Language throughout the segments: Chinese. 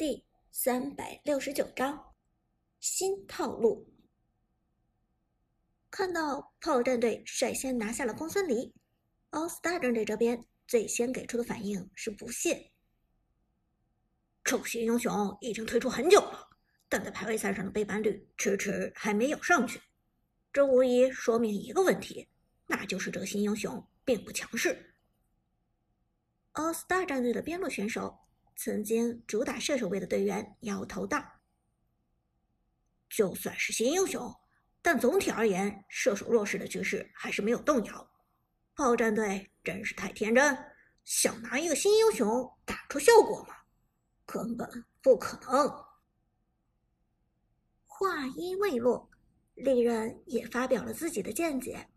第三百六十九章新套路。看到炮战队率先拿下了公孙离，奥斯大战队这边最先给出的反应是不屑。这些英雄已经退出很久了，但在排位赛上的背板率迟迟还没有上去，这无疑说明一个问题，那就是这个新英雄并不强势。奥斯大战队的边路选手。曾经主打射手位的队员摇头道：“就算是新英雄，但总体而言，射手弱势的局势还是没有动摇。炮战队真是太天真，想拿一个新英雄打出效果吗？根本不可能。”话音未落，利刃也发表了自己的见解：“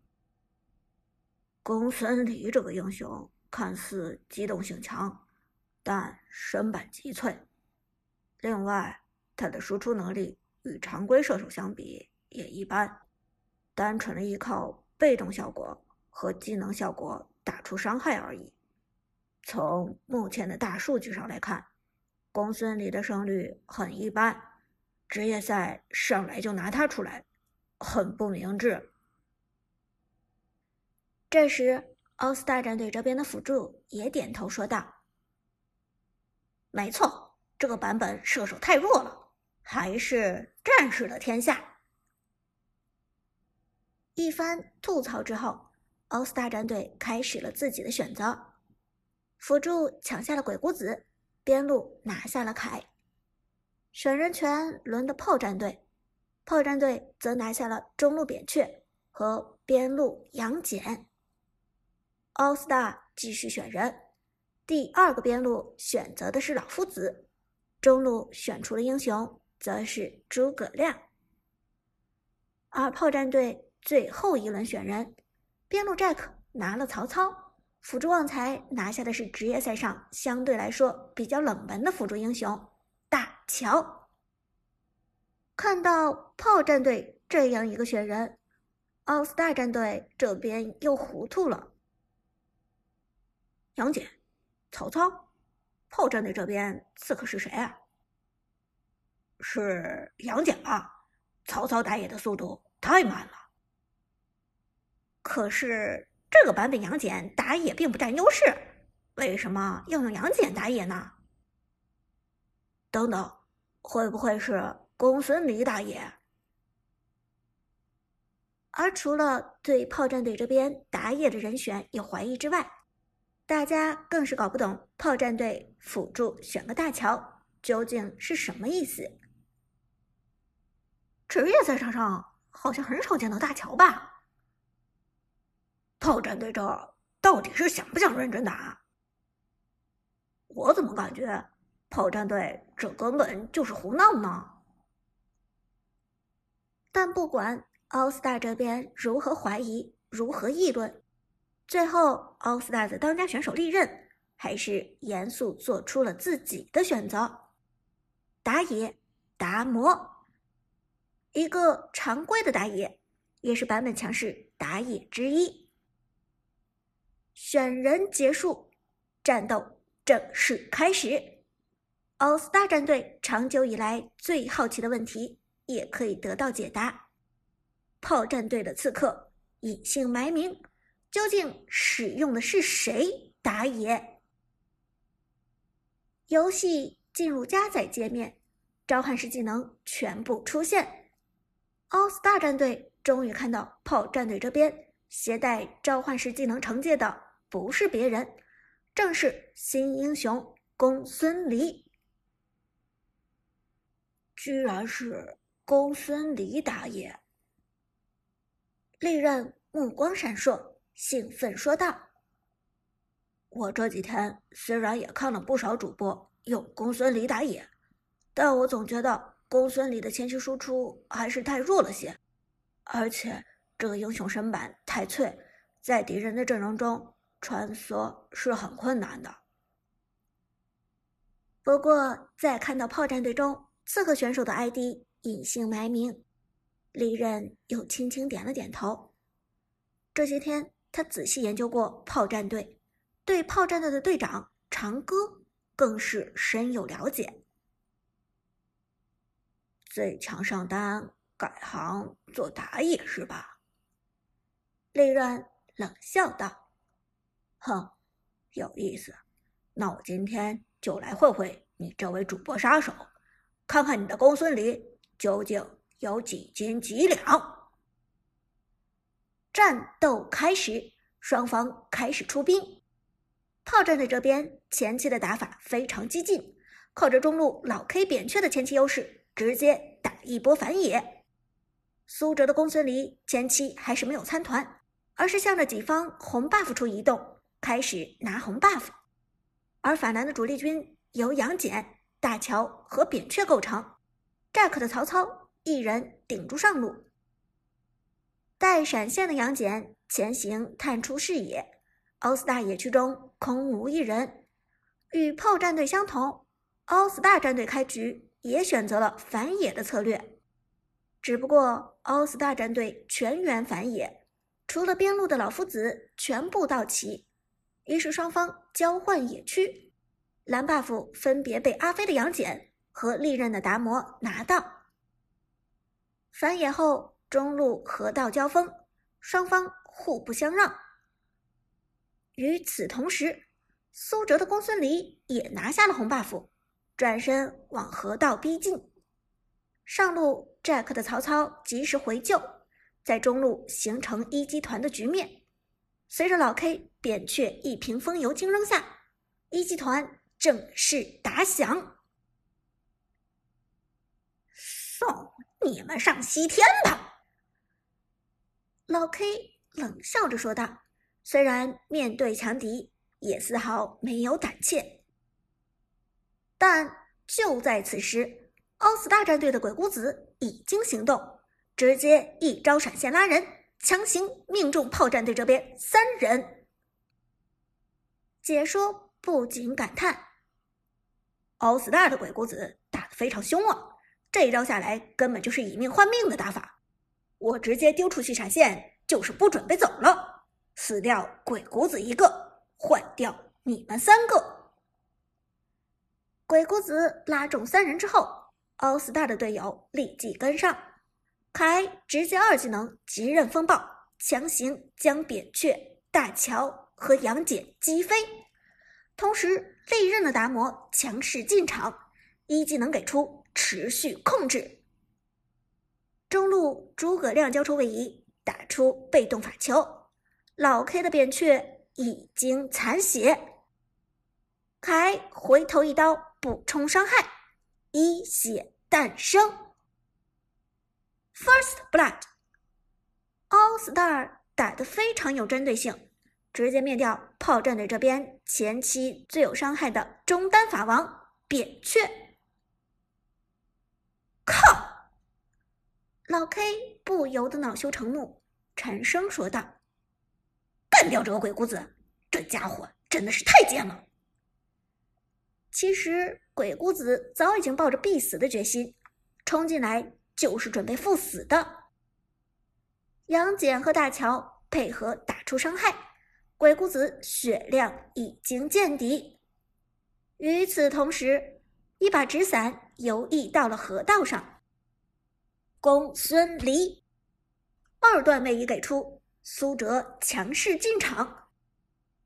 公孙离这个英雄看似机动性强。”但身板极脆，另外他的输出能力与常规射手相比也一般，单纯的依靠被动效果和技能效果打出伤害而已。从目前的大数据上来看，公孙离的胜率很一般，职业赛上来就拿他出来，很不明智。这时，奥斯大战队这边的辅助也点头说道。没错，这个版本射手太弱了，还是战士的天下。一番吐槽之后，奥斯大战队开始了自己的选择：辅助抢下了鬼谷子，边路拿下了凯。选人权轮的炮战队，炮战队则拿下了中路扁鹊和边路杨戬。奥斯大继续选人。第二个边路选择的是老夫子，中路选出的英雄则是诸葛亮。而炮战队最后一轮选人，边路 Jack 拿了曹操，辅助旺财拿下的是职业赛上相对来说比较冷门的辅助英雄大乔。看到炮战队这样一个选人，奥斯大战队这边又糊涂了，杨戬。曹操，炮战队这边刺客是谁啊？是杨戬吧？曹操打野的速度太慢了。可是这个版本杨戬打野并不占优势，为什么要用杨戬打野呢？等等，会不会是公孙离打野？而除了对炮战队这边打野的人选有怀疑之外，大家更是搞不懂炮战队辅助选个大乔究竟是什么意思。职业赛场上好像很少见到大乔吧？炮战队这到底是想不想认真打？我怎么感觉炮战队这根本就是胡闹呢？但不管奥斯大这边如何怀疑，如何议论。最后，奥斯大的当家选手利刃还是严肃做出了自己的选择：打野达摩，一个常规的打野，也是版本强势打野之一。选人结束，战斗正式开始。奥斯大战队长久以来最好奇的问题也可以得到解答：炮战队的刺客隐姓埋名。究竟使用的是谁打野？游戏进入加载界面，召唤师技能全部出现。奥斯大战队终于看到炮战队这边携带召唤师技能惩戒的不是别人，正是新英雄公孙离。居然是公孙离打野！利刃目光闪烁。兴奋说道：“我这几天虽然也看了不少主播用公孙离打野，但我总觉得公孙离的前期输出还是太弱了些，而且这个英雄身板太脆，在敌人的阵容中穿梭是很困难的。不过，在看到炮战队中刺客选手的 ID 隐姓埋名，利刃又轻轻点了点头。这些天。”他仔细研究过炮战队，对炮战队的队长长歌更是深有了解。最强上单，改行做打野是吧？利刃冷笑道：“哼，有意思。那我今天就来会会你这位主播杀手，看看你的公孙离究竟有几斤几两。”战斗开始，双方开始出兵。炮战队这边前期的打法非常激进，靠着中路老 K 扁鹊的前期优势。直接打一波反野。苏哲的公孙离前期还是没有参团，而是向着己方红 buff 处移动，开始拿红 buff。而法兰的主力军由杨戬、大乔和扁鹊构成，Jack 的曹操一人顶住上路。带闪现的杨戬前行探出视野，奥斯大野区中空无一人。与炮战队相同，奥斯大战队开局。也选择了反野的策略，只不过奥斯大战队全员反野，除了边路的老夫子全部到齐，于是双方交换野区，蓝 buff 分别被阿飞的杨戬和利刃的达摩拿到。反野后，中路河道交锋，双方互不相让。与此同时，苏哲的公孙离也拿下了红 buff。转身往河道逼近，上路 Jack 的曹操及时回救，在中路形成一击团的局面。随着老 K 扁鹊一瓶风油精扔下，一击团正式打响。送你们上西天吧！老 K 冷笑着说道，虽然面对强敌，也丝毫没有胆怯。但就在此时，奥斯大战队的鬼谷子已经行动，直接一招闪现拉人，强行命中炮战队这边三人。解说不禁感叹：奥斯大的鬼谷子打得非常凶啊！这一招下来，根本就是以命换命的打法。我直接丢出去闪现，就是不准备走了，死掉鬼谷子一个，换掉你们三个。鬼谷子拉中三人之后，奥斯大的队友立即跟上，凯直接二技能极刃风暴，强行将扁鹊、大乔和杨戬击飞。同时，利刃的达摩强势进场，一技能给出持续控制。诸葛亮交出位移，打出被动法球，老 K 的扁鹊已经残血，凯回头一刀。补充伤害，一血诞生。First Blood，All Star 打得非常有针对性，直接灭掉炮战队这边前期最有伤害的中单法王扁鹊。靠！老 K 不由得恼羞成怒，沉声说道：“干掉这个鬼谷子，这家伙真的是太贱了。”其实鬼谷子早已经抱着必死的决心，冲进来就是准备赴死的。杨戬和大乔配合打出伤害，鬼谷子血量已经见底。与此同时，一把纸伞游弋到了河道上。公孙离二段位移给出，苏哲强势进场，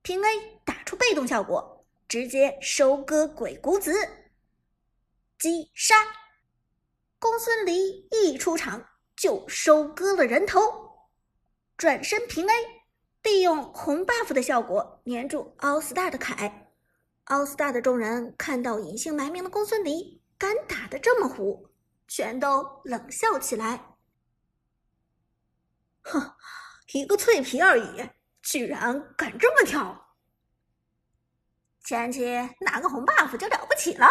平 A 打出被动效果。直接收割鬼谷子，击杀！公孙离一出场就收割了人头，转身平 A，利用红 buff 的效果粘住奥斯大的凯。奥斯大的众人看到隐姓埋名的公孙离敢打的这么虎，全都冷笑起来。哼，一个脆皮而已，居然敢这么跳！前期拿个红 buff 就了不起了，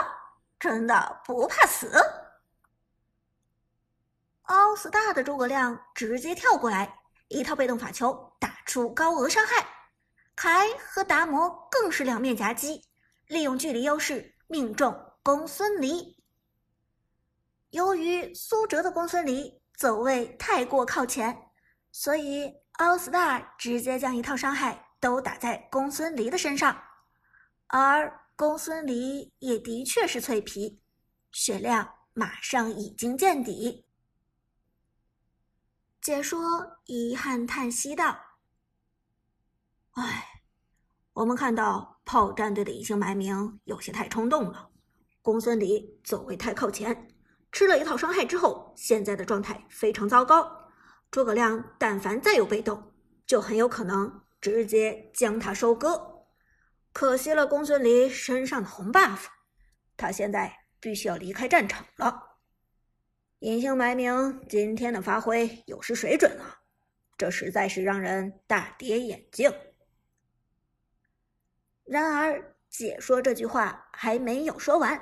真的不怕死。奥斯大的诸葛亮直接跳过来，一套被动法球打出高额伤害。凯和达摩更是两面夹击，利用距离优势命中公孙离。由于苏哲的公孙离走位太过靠前，所以奥斯大直接将一套伤害都打在公孙离的身上。而公孙离也的确是脆皮，血量马上已经见底。解说遗憾叹息道：“唉，我们看到炮战队的隐姓埋名有些太冲动了，公孙离走位太靠前，吃了一套伤害之后，现在的状态非常糟糕。诸葛亮但凡再有被动，就很有可能直接将他收割。可惜了公孙离身上的红 buff，他现在必须要离开战场了。”隐姓埋名，今天的发挥有失水准啊！这实在是让人大跌眼镜。然而，解说这句话还没有说完，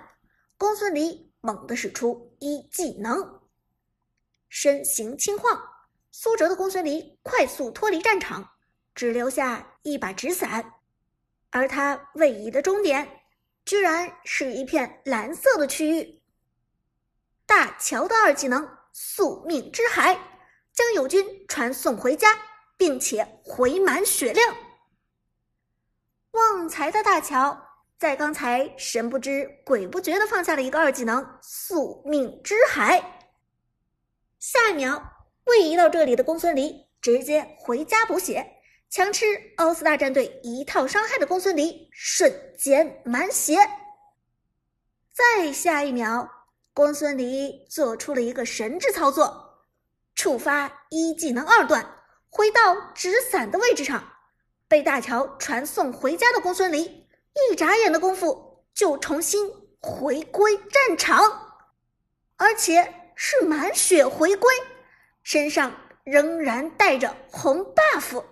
公孙离猛地使出一技能，身形轻晃，苏哲的公孙离快速脱离战场，只留下一把纸伞，而他位移的终点，居然是一片蓝色的区域。大乔的二技能宿命之海将友军传送回家，并且回满血量。旺财的大乔在刚才神不知鬼不觉的放下了一个二技能宿命之海，下一秒位移到这里的公孙离直接回家补血，强吃奥斯大战队一套伤害的公孙离瞬间满血。再下一秒。公孙离做出了一个神之操作，触发一技能二段，回到纸伞的位置上。被大乔传送回家的公孙离，一眨眼的功夫就重新回归战场，而且是满血回归，身上仍然带着红 buff。